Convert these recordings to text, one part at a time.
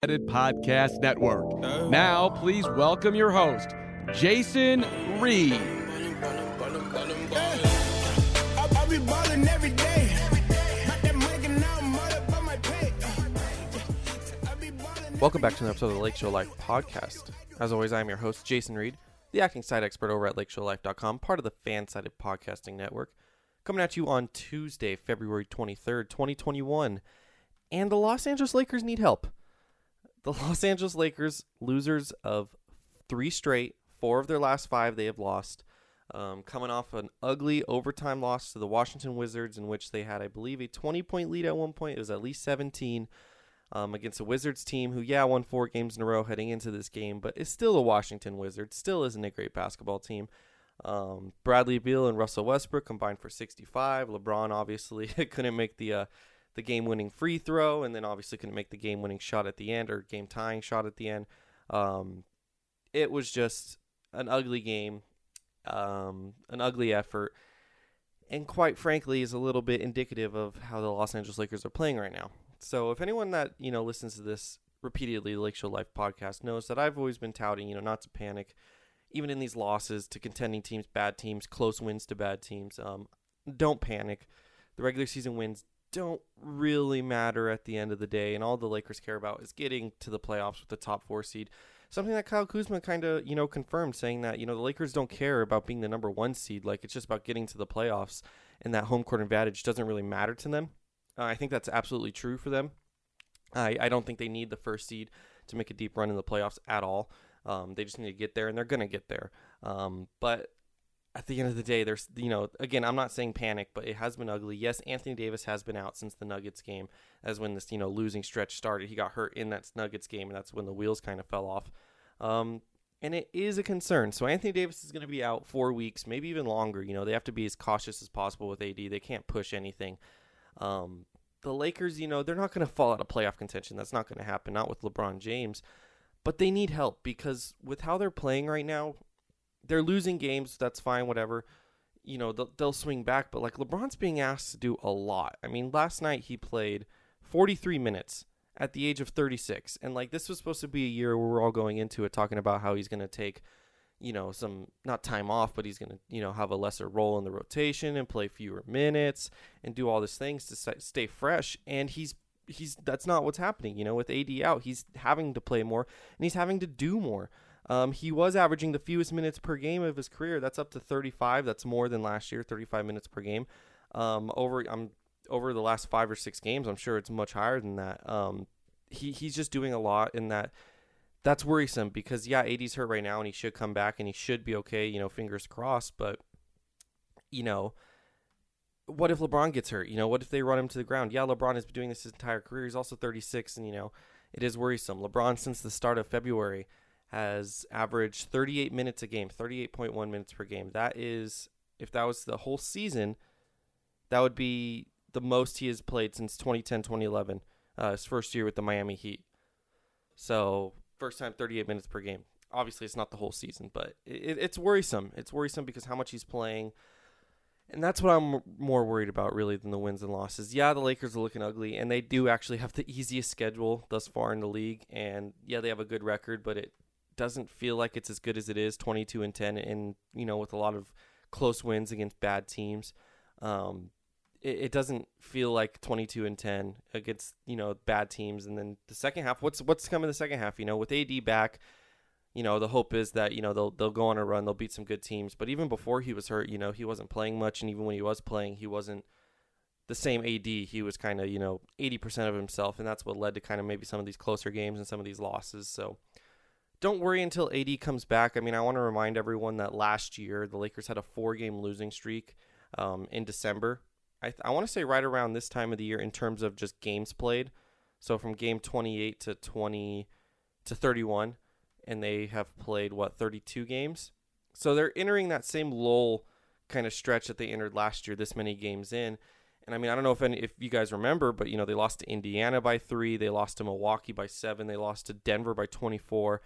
Podcast Network. Oh. Now, please welcome your host, Jason Reed. Welcome back to another episode of the Lake Show Life podcast. As always, I'm your host, Jason Reed, the acting side expert over at lakeshowlife.com, part of the Fansided podcasting network. Coming at you on Tuesday, February 23rd, 2021. And the Los Angeles Lakers need help. The Los Angeles Lakers, losers of three straight, four of their last five they have lost. Um, coming off an ugly overtime loss to the Washington Wizards, in which they had, I believe, a 20 point lead at one point. It was at least 17 um, against a Wizards team who, yeah, won four games in a row heading into this game, but is still a Washington Wizards, still isn't a great basketball team. Um, Bradley Beal and Russell Westbrook combined for 65. LeBron obviously couldn't make the uh, the game winning free throw, and then obviously couldn't make the game winning shot at the end or game tying shot at the end. Um, it was just an ugly game, um, an ugly effort, and quite frankly, is a little bit indicative of how the Los Angeles Lakers are playing right now. So, if anyone that you know listens to this repeatedly, the Lake Show Life podcast, knows that I've always been touting, you know, not to panic, even in these losses to contending teams, bad teams, close wins to bad teams. Um, don't panic. The regular season wins don't really matter at the end of the day, and all the Lakers care about is getting to the playoffs with the top four seed. Something that Kyle Kuzma kind of you know confirmed, saying that you know the Lakers don't care about being the number one seed, like it's just about getting to the playoffs, and that home court advantage doesn't really matter to them. Uh, I think that's absolutely true for them. I, I don't think they need the first seed to make a deep run in the playoffs at all. Um, they just need to get there, and they're going to get there. Um, but at the end of the day, there's, you know, again, I'm not saying panic, but it has been ugly. Yes, Anthony Davis has been out since the Nuggets game, as when this, you know, losing stretch started. He got hurt in that Nuggets game, and that's when the wheels kind of fell off. Um, and it is a concern. So Anthony Davis is going to be out four weeks, maybe even longer. You know, they have to be as cautious as possible with AD. They can't push anything. Um, the Lakers, you know, they're not going to fall out of playoff contention. That's not going to happen, not with LeBron James. But they need help because with how they're playing right now, they're losing games. That's fine, whatever. You know, they'll, they'll swing back. But like LeBron's being asked to do a lot. I mean, last night he played 43 minutes at the age of 36. And like this was supposed to be a year where we're all going into it talking about how he's going to take, you know, some not time off, but he's going to, you know, have a lesser role in the rotation and play fewer minutes and do all these things to stay fresh. And he's he's that's not what's happening. You know, with AD out, he's having to play more and he's having to do more. Um, he was averaging the fewest minutes per game of his career. That's up to 35. That's more than last year, 35 minutes per game. Um, over over the last five or six games, I'm sure it's much higher than that. Um, he he's just doing a lot in that. That's worrisome because yeah, AD's hurt right now and he should come back and he should be okay. You know, fingers crossed. But you know, what if LeBron gets hurt? You know, what if they run him to the ground? Yeah, LeBron has been doing this his entire career. He's also 36, and you know, it is worrisome. LeBron since the start of February has averaged 38 minutes a game, 38.1 minutes per game. That is, if that was the whole season, that would be the most he has played since 2010 2011, uh, his first year with the Miami Heat. So, first time 38 minutes per game. Obviously, it's not the whole season, but it, it's worrisome. It's worrisome because how much he's playing. And that's what I'm more worried about, really, than the wins and losses. Yeah, the Lakers are looking ugly, and they do actually have the easiest schedule thus far in the league. And yeah, they have a good record, but it doesn't feel like it's as good as it is 22 and 10 and you know with a lot of close wins against bad teams. Um, it, it, doesn't feel like 22 and 10 against you know bad teams. And then the second half what's what's coming the second half? You know with AD back you know the hope is that you know they'll they'll go on a run they'll beat some good teams. But even before he was hurt you know he wasn't playing much. And even when he was playing he wasn't the same AD he was kind of you know 80% of himself. And that's what led to kind of maybe some of these closer games and some of these losses. So don't worry until AD comes back. I mean, I want to remind everyone that last year the Lakers had a four-game losing streak um, in December. I, th- I want to say right around this time of the year in terms of just games played. So from game 28 to 20 to 31, and they have played what 32 games. So they're entering that same lull kind of stretch that they entered last year. This many games in. And I mean, I don't know if any, if you guys remember, but you know they lost to Indiana by three, they lost to Milwaukee by seven, they lost to Denver by 24,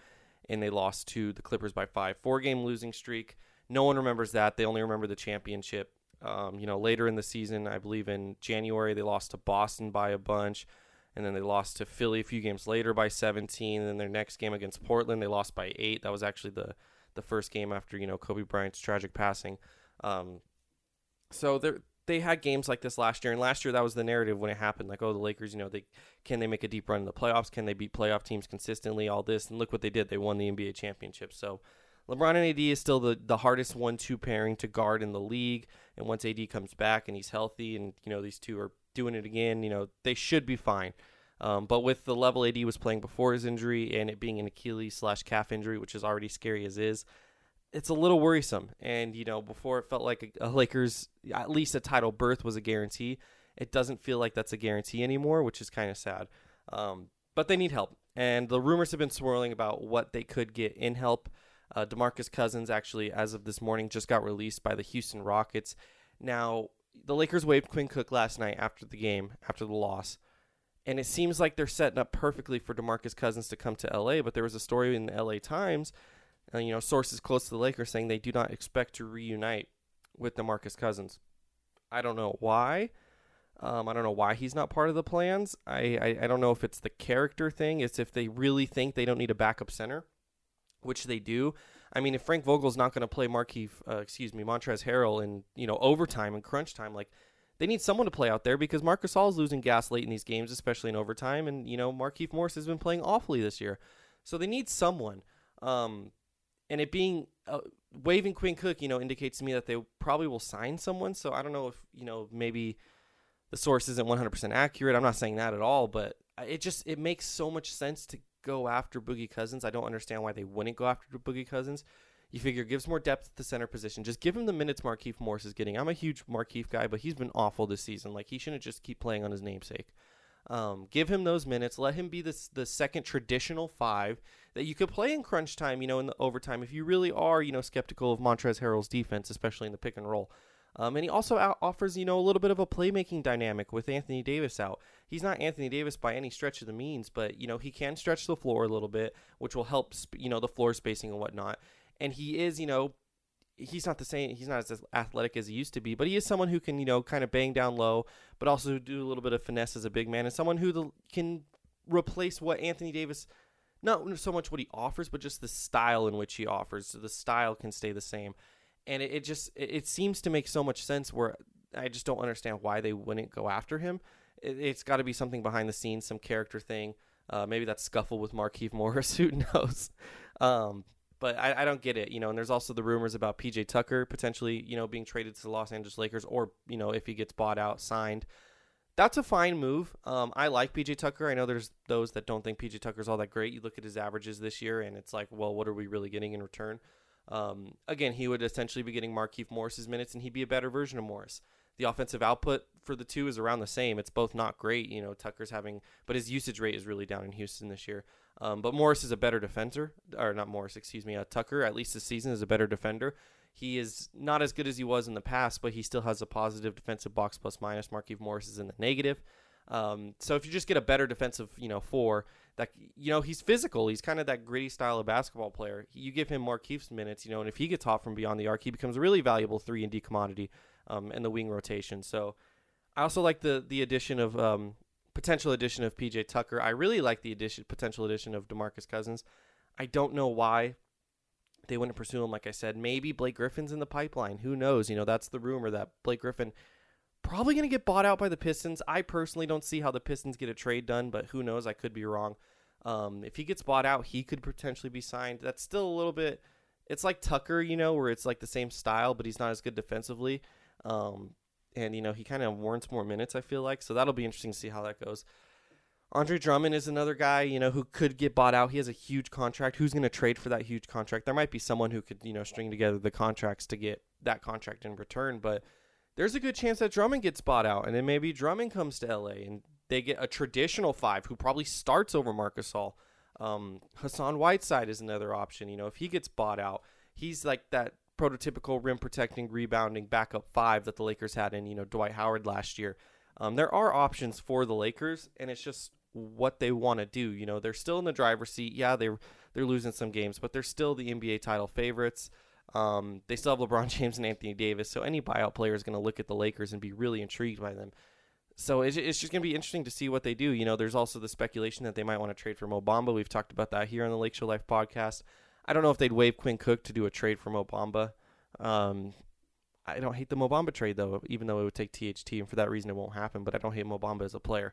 and they lost to the Clippers by five. Four game losing streak. No one remembers that. They only remember the championship. Um, you know, later in the season, I believe in January, they lost to Boston by a bunch. and then they lost to Philly a few games later by 17. And then their next game against Portland, they lost by eight. That was actually the the first game after you know Kobe Bryant's tragic passing. Um, so they they had games like this last year, and last year that was the narrative when it happened. Like, oh, the Lakers, you know, they can they make a deep run in the playoffs? Can they beat playoff teams consistently? All this, and look what they did. They won the NBA championship. So. LeBron and AD is still the, the hardest one-two pairing to guard in the league, and once AD comes back and he's healthy, and you know these two are doing it again, you know they should be fine. Um, but with the level AD was playing before his injury and it being an Achilles slash calf injury, which is already scary as is, it's a little worrisome. And you know, before it felt like a, a Lakers at least a title berth was a guarantee. It doesn't feel like that's a guarantee anymore, which is kind of sad. Um, but they need help, and the rumors have been swirling about what they could get in help. Uh, DeMarcus Cousins actually, as of this morning, just got released by the Houston Rockets. Now, the Lakers waived Quinn Cook last night after the game, after the loss and it seems like they're setting up perfectly for DeMarcus Cousins to come to LA. But there was a story in the LA Times, uh, you know, sources close to the Lakers saying they do not expect to reunite with DeMarcus Cousins. I don't know why. Um, I don't know why he's not part of the plans. I, I, I don't know if it's the character thing. It's if they really think they don't need a backup center, which they do. I mean, if Frank Vogel's not going to play Markieff, uh, excuse me, Montrezl Harrell in you know overtime and crunch time, like they need someone to play out there because Marcus Gasol is losing gas late in these games, especially in overtime. And, you know, Markieff Morris has been playing awfully this year. So they need someone. Um, and it being uh, waving Quinn Cook, you know, indicates to me that they probably will sign someone. So I don't know if, you know, maybe the source isn't 100% accurate. I'm not saying that at all, but it just it makes so much sense to go after Boogie Cousins. I don't understand why they wouldn't go after Boogie Cousins. You figure gives more depth at the center position. Just give him the minutes Markieff Morris is getting. I'm a huge Markieff guy, but he's been awful this season. Like he shouldn't just keep playing on his namesake. Um, give him those minutes. Let him be the the second traditional five that you could play in crunch time. You know, in the overtime, if you really are, you know, skeptical of Montrezl Harrell's defense, especially in the pick and roll. Um, and he also offers, you know, a little bit of a playmaking dynamic with Anthony Davis out. He's not Anthony Davis by any stretch of the means, but you know he can stretch the floor a little bit, which will help, sp- you know, the floor spacing and whatnot and he is, you know, he's not the same. He's not as athletic as he used to be, but he is someone who can, you know, kind of bang down low, but also do a little bit of finesse as a big man, and someone who the, can replace what Anthony Davis. Not so much what he offers, but just the style in which he offers. So the style can stay the same, and it, it just it, it, seems to make so much sense. Where I just don't understand why they wouldn't go after him. It, has got to be something behind the scenes, some character thing. Uh, maybe that scuffle with Markieff Morris. Who knows? Um, but I, I, don't get it, you know. And there's also the rumors about PJ Tucker potentially, you know, being traded to the Los Angeles Lakers, or you know, if he gets bought out, signed. That's a fine move. Um, I like PJ Tucker. I know there's those that don't think PJ Tucker's all that great. You look at his averages this year, and it's like, well, what are we really getting in return? Um, again, he would essentially be getting Markieff Morris's minutes, and he'd be a better version of Morris. The offensive output for the two is around the same. It's both not great. You know, Tucker's having, but his usage rate is really down in Houston this year. Um, but Morris is a better defender, or not Morris, excuse me. Uh, Tucker, at least this season, is a better defender. He is not as good as he was in the past, but he still has a positive defensive box plus minus. Markieff Morris is in the negative. Um, so if you just get a better defensive, you know, four that you know he's physical, he's kind of that gritty style of basketball player. You give him Markieff's minutes, you know, and if he gets hot from beyond the arc, he becomes a really valuable three and D commodity um, in the wing rotation. So I also like the the addition of um, potential addition of PJ Tucker. I really like the addition potential addition of DeMarcus Cousins. I don't know why they wouldn't pursue him like I said. Maybe Blake Griffin's in the pipeline. Who knows? You know, that's the rumor that Blake Griffin probably going to get bought out by the Pistons. I personally don't see how the Pistons get a trade done, but who knows? I could be wrong. Um, if he gets bought out, he could potentially be signed. That's still a little bit. It's like Tucker, you know, where it's like the same style, but he's not as good defensively. Um, and you know he kind of warrants more minutes. I feel like so that'll be interesting to see how that goes. Andre Drummond is another guy, you know, who could get bought out. He has a huge contract. Who's going to trade for that huge contract? There might be someone who could, you know, string together the contracts to get that contract in return, but there's a good chance that Drummond gets bought out, and then maybe Drummond comes to LA and they get a traditional five who probably starts over Marc Gasol. Um, Hassan Whiteside is another option. You know, if he gets bought out, he's like that prototypical rim protecting, rebounding backup five that the Lakers had in you know Dwight Howard last year. Um, there are options for the Lakers, and it's just what they want to do. You know, they're still in the driver's seat. Yeah, they're they're losing some games, but they're still the NBA title favorites. Um, they still have LeBron James and Anthony Davis, so any buyout player is going to look at the Lakers and be really intrigued by them. So it's, it's just going to be interesting to see what they do. You know, there's also the speculation that they might want to trade for Mo Bamba. We've talked about that here on the Lake Show Life podcast. I don't know if they'd waive Quinn Cook to do a trade for Mo Bamba. Um, I don't hate the Mo Bamba trade though, even though it would take THT, and for that reason it won't happen. But I don't hate Mo Bamba as a player.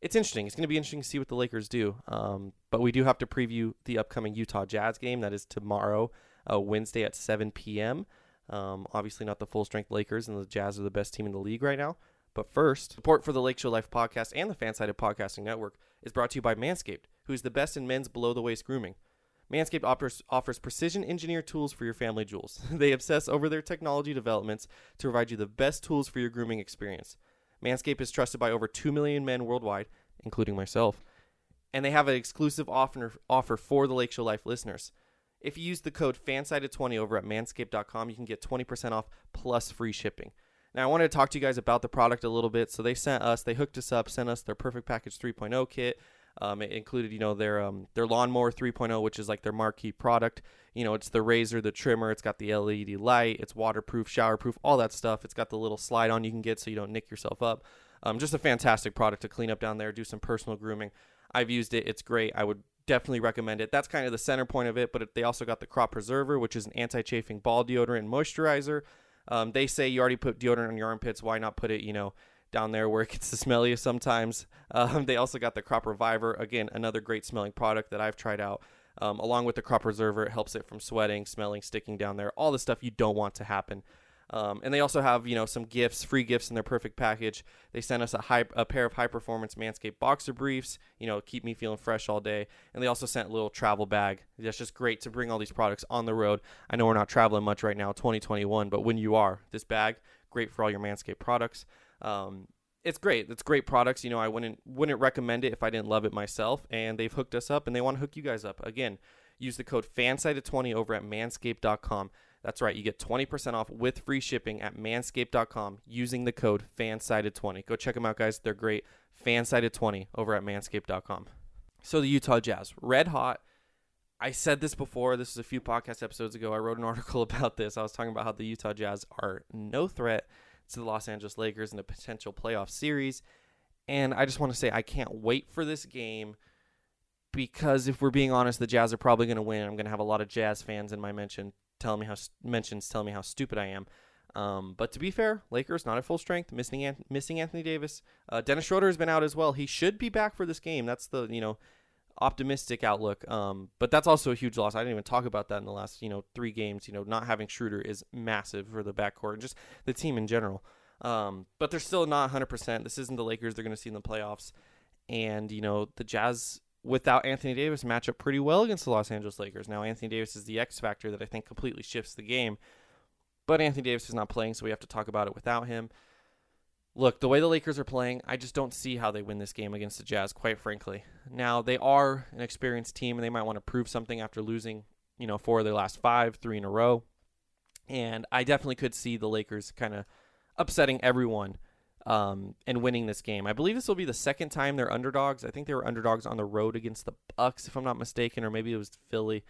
It's interesting. It's going to be interesting to see what the Lakers do. Um, but we do have to preview the upcoming Utah Jazz game. That is tomorrow, uh, Wednesday at 7 p.m. Um, obviously, not the full strength Lakers, and the Jazz are the best team in the league right now. But first, support for the Lake Show Life podcast and the Fansided Podcasting Network is brought to you by Manscaped, who is the best in men's below the waist grooming. Manscaped offers, offers precision engineered tools for your family jewels. they obsess over their technology developments to provide you the best tools for your grooming experience. Manscaped is trusted by over 2 million men worldwide, including myself, and they have an exclusive offer, offer for the Lake Show Life listeners. If you use the code FANSIDED20 over at manscaped.com, you can get 20% off plus free shipping. Now, I wanted to talk to you guys about the product a little bit. So they sent us, they hooked us up, sent us their Perfect Package 3.0 kit. Um, it included, you know, their um, their lawnmower 3.0, which is like their marquee product. You know, it's the razor, the trimmer. It's got the LED light. It's waterproof, showerproof, all that stuff. It's got the little slide on you can get so you don't nick yourself up. Um, just a fantastic product to clean up down there, do some personal grooming. I've used it. It's great. I would definitely recommend it. That's kind of the center point of it. But they also got the Crop Preserver, which is an anti-chafing ball deodorant and moisturizer. Um, they say you already put deodorant on your armpits. Why not put it, you know, down there where it gets the smelliest sometimes. Um, they also got the Crop Reviver, again, another great smelling product that I've tried out. Um, along with the Crop Preserver, it helps it from sweating, smelling, sticking down there, all the stuff you don't want to happen. Um, and they also have, you know, some gifts, free gifts in their perfect package. They sent us a, high, a pair of high performance Manscaped boxer briefs, you know, keep me feeling fresh all day. And they also sent a little travel bag. That's just great to bring all these products on the road. I know we're not traveling much right now, 2021, but when you are, this bag, great for all your Manscaped products. Um, it's great. It's great products. You know, I wouldn't wouldn't recommend it if I didn't love it myself. And they've hooked us up, and they want to hook you guys up. Again, use the code FANSIDED20 over at Manscaped.com. That's right. You get 20% off with free shipping at Manscaped.com using the code FANSIDED20. Go check them out, guys. They're great. FANSIDED20 over at Manscaped.com. So the Utah Jazz, red hot. I said this before. This was a few podcast episodes ago. I wrote an article about this. I was talking about how the Utah Jazz are no threat to the Los Angeles Lakers in a potential playoff series. And I just want to say I can't wait for this game because if we're being honest, the Jazz are probably going to win. I'm going to have a lot of Jazz fans in my mention telling me how mentions telling me how stupid I am. Um, but to be fair, Lakers not at full strength, missing missing Anthony Davis. Uh, Dennis Schroeder has been out as well. He should be back for this game. That's the you know optimistic outlook. Um, but that's also a huge loss. I didn't even talk about that in the last, you know, three games. You know, not having Schroeder is massive for the backcourt and just the team in general. Um, but they're still not 100%. This isn't the Lakers they're going to see in the playoffs. And, you know, the Jazz, without Anthony Davis, match up pretty well against the Los Angeles Lakers. Now, Anthony Davis is the X factor that I think completely shifts the game. But Anthony Davis is not playing, so we have to talk about it without him look, the way the Lakers are playing, I just don't see how they win this game against the Jazz, quite frankly. Now, they are an experienced team and they might want to prove something after losing, you know, four of their last five, three in a row. And I definitely could see the Lakers kind of upsetting everyone um, and winning this game. I believe this will be the second time they're underdogs. I think they were underdogs on the road against the Bucks, if I'm not mistaken, or maybe it was Philly.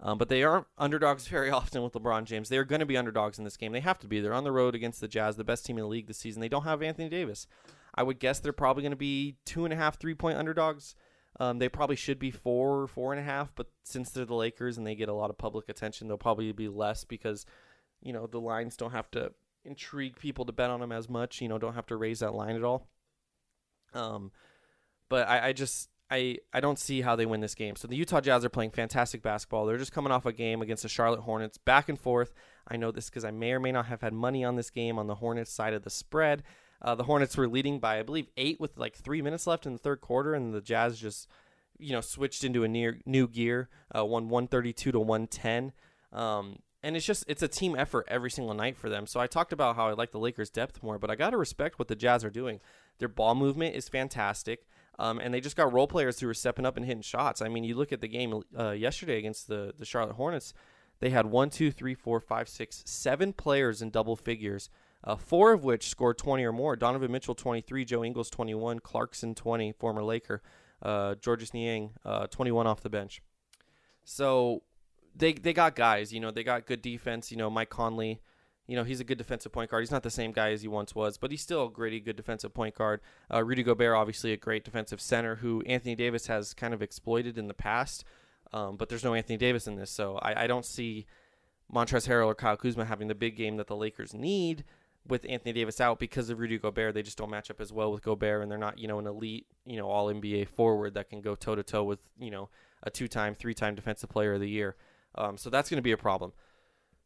Um, but they aren't underdogs very often with LeBron James. They're going to be underdogs in this game. They have to be. They're on the road against the Jazz, the best team in the league this season. They don't have Anthony Davis. I would guess they're probably going to be two and a half, three point underdogs. Um, they probably should be four, four and a half, but since they're the Lakers and they get a lot of public attention, they'll probably be less because, you know, the lines don't have to intrigue people to bet on them as much. You know, don't have to raise that line at all. Um, but I, I just I, I don't see how they win this game. So the Utah Jazz are playing fantastic basketball. They're just coming off a game against the Charlotte Hornets, back and forth. I know this because I may or may not have had money on this game on the Hornets side of the spread. Uh, the Hornets were leading by I believe eight with like three minutes left in the third quarter, and the Jazz just you know switched into a near new gear, uh, won 132 to 110. Um, and it's just it's a team effort every single night for them. So I talked about how I like the Lakers' depth more, but I got to respect what the Jazz are doing. Their ball movement is fantastic. Um, and they just got role players who were stepping up and hitting shots. I mean, you look at the game uh, yesterday against the, the Charlotte Hornets, they had one, two, three, four, five, six, seven players in double figures, uh, four of which scored 20 or more. Donovan Mitchell, 23, Joe Ingles, 21, Clarkson, 20, former Laker, uh, Georges Niang, uh, 21 off the bench. So they, they got guys, you know, they got good defense. You know, Mike Conley, You know, he's a good defensive point guard. He's not the same guy as he once was, but he's still a gritty, good defensive point guard. Uh, Rudy Gobert, obviously a great defensive center who Anthony Davis has kind of exploited in the past, um, but there's no Anthony Davis in this, so I, I don't see Montrezl Harrell or Kyle Kuzma having the big game that the Lakers need with Anthony Davis out because of Rudy Gobert. They just don't match up as well with Gobert, and they're not, you know, an elite, you know, all NBA forward that can go toe to toe with, you know, a two time, three time defensive player of the year. Um, so that's going to be a problem.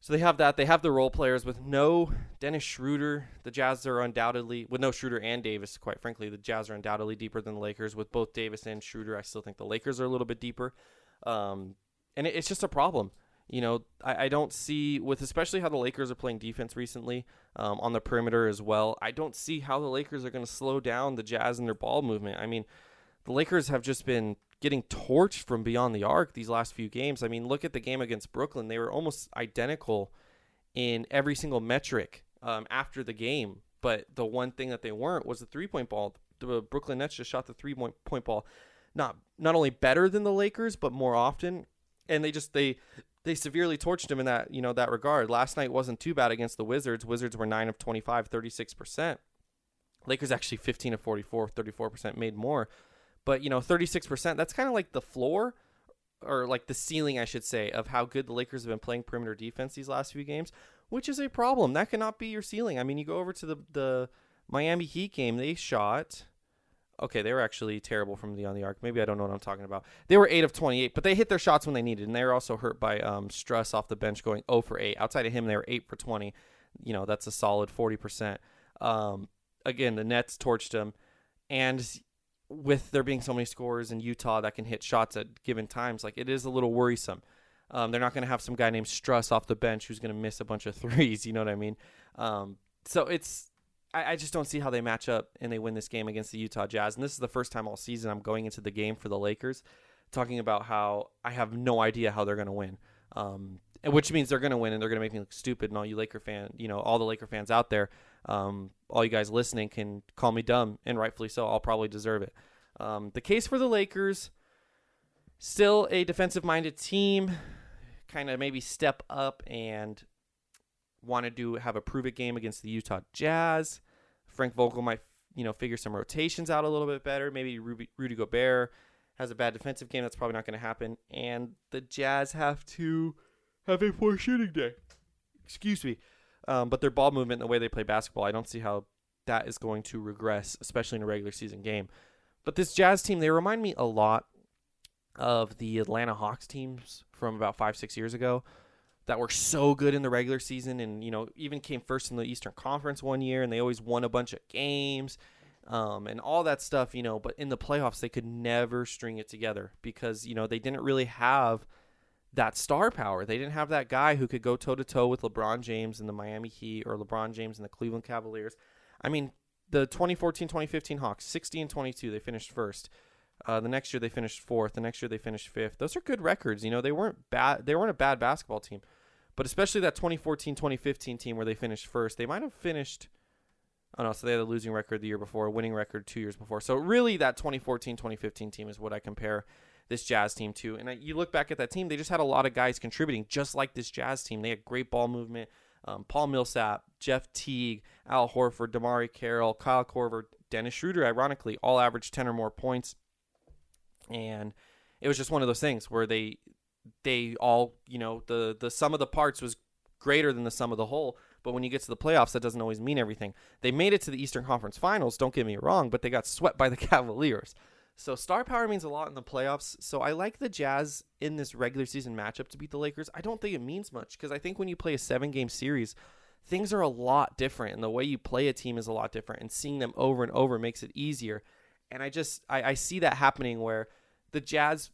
So they have that. They have the role players with no Dennis Schroeder. The Jazz are undoubtedly, with no Schroeder and Davis, quite frankly, the Jazz are undoubtedly deeper than the Lakers. With both Davis and Schroeder, I still think the Lakers are a little bit deeper. Um, and it, it's just a problem. You know, I, I, don't see, with especially how the Lakers are playing defense recently um, on the perimeter as well, I don't see how the Lakers are going to slow down the Jazz and their ball movement. I mean, the Lakers have just been getting torched from beyond the arc these last few games. I mean, look at the game against Brooklyn; they were almost identical in every single metric um, after the game. But the one thing that they weren't was the three point ball. The Brooklyn Nets just shot the three point ball, not not only better than the Lakers, but more often, and they just they they severely torched them in that you know that regard. Last night wasn't too bad against the Wizards. Wizards were 9 of 25, 36%. Lakers actually 15 of 44, 34% made more. But, you know, 36%, that's kind of like the floor or like the ceiling, I should say, of how good the Lakers have been playing perimeter defense these last few games, which is a problem. That cannot be your ceiling. I mean, you go over to the the Miami Heat game, they shot. Okay, they were actually terrible from the on the arc. Maybe I don't know what I'm talking about. They were eight of 28, but they hit their shots when they needed, and they were also hurt by um, off the bench going 0 for 8. Outside of him, they were 8 for 20. You know, that's a solid 40%. Um, again, the Nets torched them, and with there being so many scores in Utah that can hit shots at given times, like it is a little worrisome. Um, they're not going to have some guy named Strus off the bench who's going to miss a bunch of threes. You know what I mean? Um, so it's I, I, just don't see how they match up and they win this game against the Utah Jazz. And this is the first time all season I'm going into the game for the Lakers, talking about how I have no idea how they're going to win. Um, which means they're going to win and they're going to make me look stupid. And all you Laker fan, you know, all the Laker fans out there, um, all you guys listening can call me dumb, and rightfully so. I'll probably deserve it. Um, the case for the Lakers, still a defensive minded team, kind of maybe step up and want to do have a prove it game against the Utah Jazz. Frank Vogel might, you know, figure some rotations out a little bit better. Maybe Ruby, Rudy Gobert has a bad defensive game. That's probably not going to happen. And the Jazz have to have a poor shooting day. Excuse me. Um, but their ball movement and the way they play basketball, I don't see how that is going to regress, especially in a regular season game. But this Jazz team, they remind me a lot of the Atlanta Hawks teams from about five, six years ago that were so good in the regular season and, you know, even came first in the Eastern Conference one year and they always won a bunch of games um, and all that stuff, you know. But in the playoffs, they could never string it together because, you know, they didn't really have that star power. They didn't have that guy who could go toe to toe with LeBron James and the Miami Heat or LeBron James and the Cleveland Cavaliers. I mean, the 2014-2015 Hawks, 60 and 22, they finished first. Uh, the next year they finished fourth. The next year they finished fifth. Those are good records. You know, they weren't bad. They weren't a bad basketball team, but especially that 2014-2015 team where they finished first. They might have finished. Oh no, so they had a losing record the year before, a winning record two years before. So really, that 2014-2015 team is what I compare this Jazz team too. And I, you look back at that team, they just had a lot of guys contributing, just like this Jazz team. They had great ball movement. Um, Paul Millsap, Jeff Teague, Al Horford, DeMarre Carroll, Kyle Korver, Dennis Schroeder, ironically, all averaged 10 or more points. And it was just one of those things where they they all, you know, the the sum of the parts was greater than the sum of the whole. But when you get to the playoffs, that doesn't always mean everything. They made it to the Eastern Conference Finals, don't get me wrong, but they got swept by the Cavaliers. So star power means a lot in the playoffs. So I like the Jazz in this regular season matchup to beat the Lakers. I don't think it means much because I think when you play a seven game series, things are a lot different and the way you play a team is a lot different and seeing them over and over makes it easier. And I just I, I see that happening where the Jazz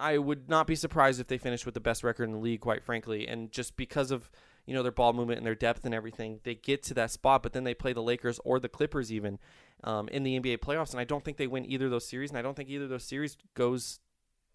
I would not be surprised if they finish with the best record in the league, quite frankly. And just because of you know their ball movement and their depth and everything, they get to that spot. But then they play the Lakers or the Clippers even um, in the NBA playoffs, and I don't think they win either of those series. And I don't think either of those series goes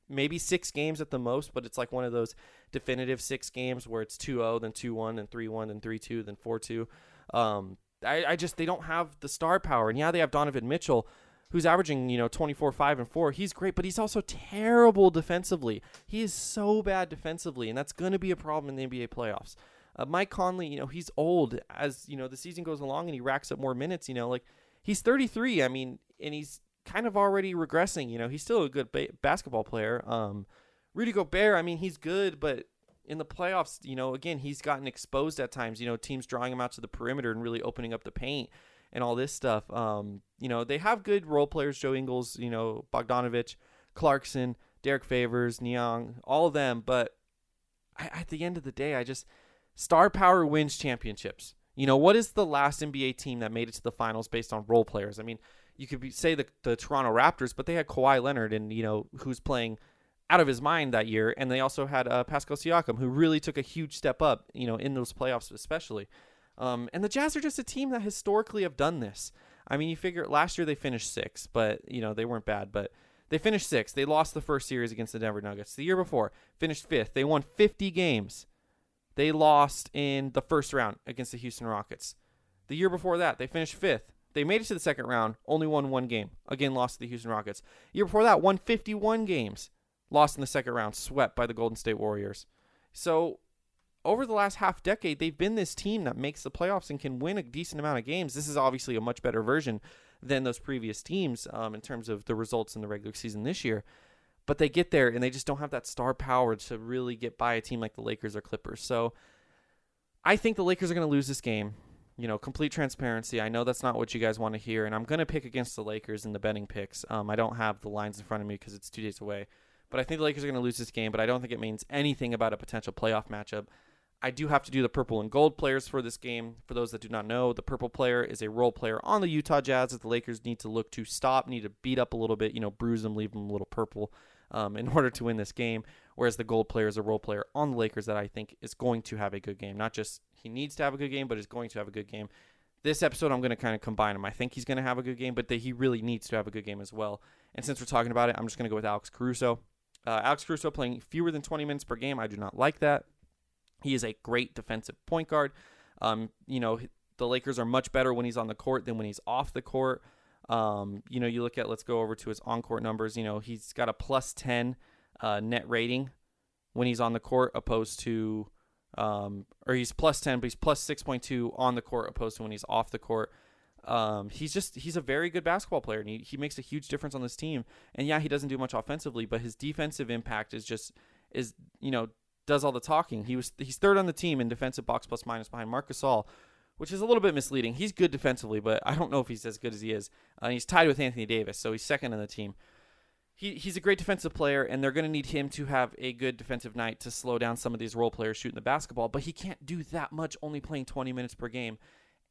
maybe six games at the most, but it's like one of those definitive six games where it's 2-0, then 2-1, then 3-1, then 3-2, then 4-2. Um, I, I just they don't have the star power, and yeah, they have Donovan Mitchell who's averaging, you know, 24, 5, and 4. He's great, but he's also terrible defensively. He is so bad defensively, and that's going to be a problem in the NBA playoffs. Uh, Mike Conley, you know, he's old as you know the season goes along and he racks up more minutes. You know, like he's 33. I mean, and he's kind of already regressing. You know, he's still a good ba- basketball player. Um, Rudy Gobert, I mean, he's good, but in the playoffs, you know, again, he's gotten exposed at times. You know, teams drawing him out to the perimeter and really opening up the paint and all this stuff. Um, you know, they have good role players, Joe Ingles, you know, Bogdanovich, Clarkson, Derrick Favors, Niang, all of them. But I, at the end of the day, I just star power wins championships. You know, what is the last NBA team that made it to the finals based on role players? I mean, you could be, say the the Toronto Raptors, but they had Kawhi Leonard, and you know who's playing out of his mind that year, and they also had uh, Pascal Siakam, who really took a huge step up, you know, in those playoffs especially. Um, and the Jazz are just a team that historically have done this. I mean, you figure last year they finished sixth, but you know they weren't bad, but they finished sixth. They lost the first series against the Denver Nuggets. The year before, finished fifth. They won 50 games. They lost in the first round against the Houston Rockets. The year before that, they finished fifth. They made it to the second round, only won one game. Again, lost to the Houston Rockets. The Year before that, won 51 games. Lost in the second round, swept by the Golden State Warriors. So, over the last half decade, they've been this team that makes the playoffs and can win a decent amount of games. This is obviously a much better version than those previous teams um, in terms of the results in the regular season this year. But they get there and they just don't have that star power to really get by a team like the Lakers or Clippers. So I think the Lakers are going to lose this game. You know, complete transparency. I know that's not what you guys want to hear, and I'm going to pick against the Lakers in the betting picks. Um, I don't have the lines in front of me because it's two days away. But I think the Lakers are going to lose this game, but I don't think it means anything about a potential playoff matchup. I do have to do the purple and gold players for this game. For those that do not know, the purple player is a role player on the Utah Jazz that the Lakers need to look to stop, need to beat up a little bit, you know, bruise them, leave them a little purple um, in order to win this game. Whereas the gold player is a role player on the Lakers that I think is going to have a good game. Not just he needs to have a good game, but is going to have a good game. This episode, I'm going to kind of combine them. I think he's going to have a good game, but that he really needs to have a good game as well. And since we're talking about it, I'm just going to go with Alex Caruso. Uh, Alex Caruso playing fewer than 20 minutes per game. I do not like that. He is a great defensive point guard. Um, you know, the Lakers are much better when he's on the court than when he's off the court. Um, you know, you look at, let's go over to his on court numbers. You know, he's got a plus 10 uh, net rating when he's on the court, opposed to, um, or he's plus 10, but he's plus 6.2 on the court, opposed to when he's off the court. Um, he's just he's a very good basketball player, and he, he makes a huge difference on this team. And yeah, he doesn't do much offensively, but his defensive impact is just is you know does all the talking. He was he's third on the team in defensive box plus minus behind Marcus Gasol, which is a little bit misleading. He's good defensively, but I don't know if he's as good as he is. Uh, he's tied with Anthony Davis, so he's second on the team. He, he's a great defensive player, and they're going to need him to have a good defensive night to slow down some of these role players shooting the basketball. But he can't do that much, only playing 20 minutes per game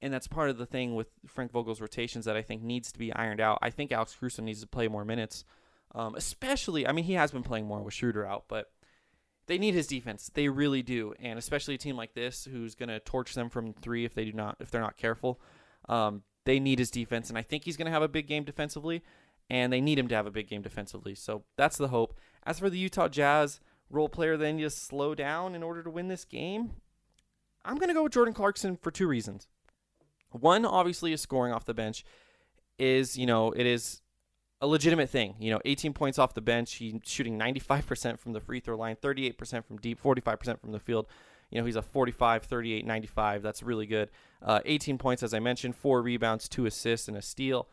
and that's part of the thing with Frank Vogel's rotations that I think needs to be ironed out. I think Alex Caruso needs to play more minutes, um, especially. I mean, he has been playing more with Schroeder out, but they need his defense. They really do, and especially a team like this who's going to torch them from three if they do not if they're not careful. Um, they need his defense, and I think he's going to have a big game defensively, and they need him to have a big game defensively. So that's the hope. As for the Utah Jazz role player, need to slow down in order to win this game. I'm going to go with Jordan Clarkson for two reasons. One, obviously, is scoring off the bench. Is you know it is a legitimate thing. You know, 18 points off the bench. He's shooting 95% from the free throw line, 38% from deep, 45% from the field. You know, he's a 45, 38, 95. That's really good. Uh, 18 points, as I mentioned, four rebounds, two assists, and a steal.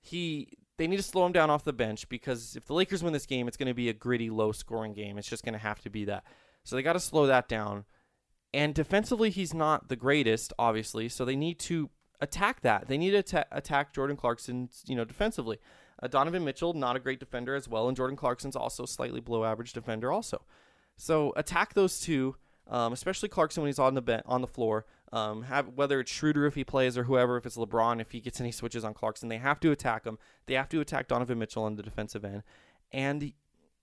He, they need to slow him down off the bench because if the Lakers win this game, it's going to be a gritty, low-scoring game. It's just going to have to be that. So they got to slow that down. And defensively, he's not the greatest, obviously. So they need to attack that. They need to ta- attack Jordan Clarkson, you know, defensively. Uh, Donovan Mitchell, not a great defender as well, and Jordan Clarkson's also slightly below average defender, also. So attack those two, um, especially Clarkson when he's on the be- on the floor. Um, have whether it's Schroeder if he plays or whoever, if it's LeBron, if he gets any switches on Clarkson, they have to attack him. They have to attack Donovan Mitchell on the defensive end, and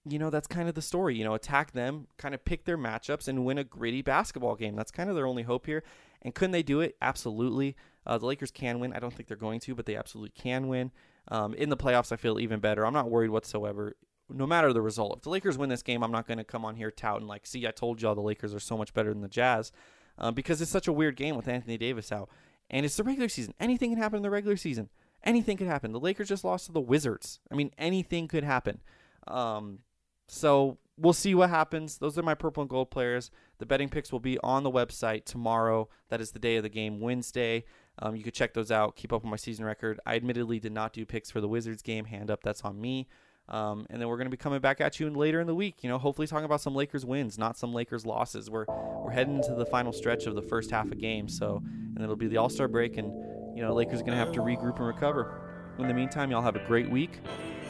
you know, that's kind of the story. You know, attack them, kind of pick their matchups, and win a gritty basketball game. That's kind of their only hope here. And couldn't they do it? Absolutely. Uh, the Lakers can win. I don't think they're going to, but they absolutely can win. Um, in the playoffs, I feel even better. I'm not worried whatsoever, no matter the result. If the Lakers win this game, I'm not going to come on here touting like, "See, I told y'all the Lakers are so much better than the Jazz," uh, because it's such a weird game with Anthony Davis out, and it's the regular season. Anything can happen in the regular season. Anything could happen. The Lakers just lost to the Wizards. I mean, anything could happen. Um, so we'll see what happens. Those are my purple and gold players. The betting picks will be on the website tomorrow. That is the day of the game, Wednesday. Um, you could check those out. Keep up with my season record. I admittedly did not do picks for the Wizards game. Hand up, that's on me. Um, and then we're going to be coming back at you later in the week. You know, hopefully talking about some Lakers wins, not some Lakers losses. We're we're heading into the final stretch of the first half of games. So, and it'll be the All Star break, and you know, Lakers are going to have to regroup and recover. In the meantime, y'all have a great week.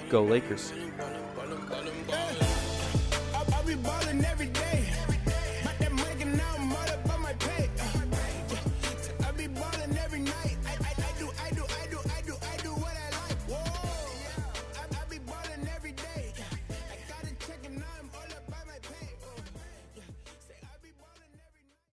Go Lakers.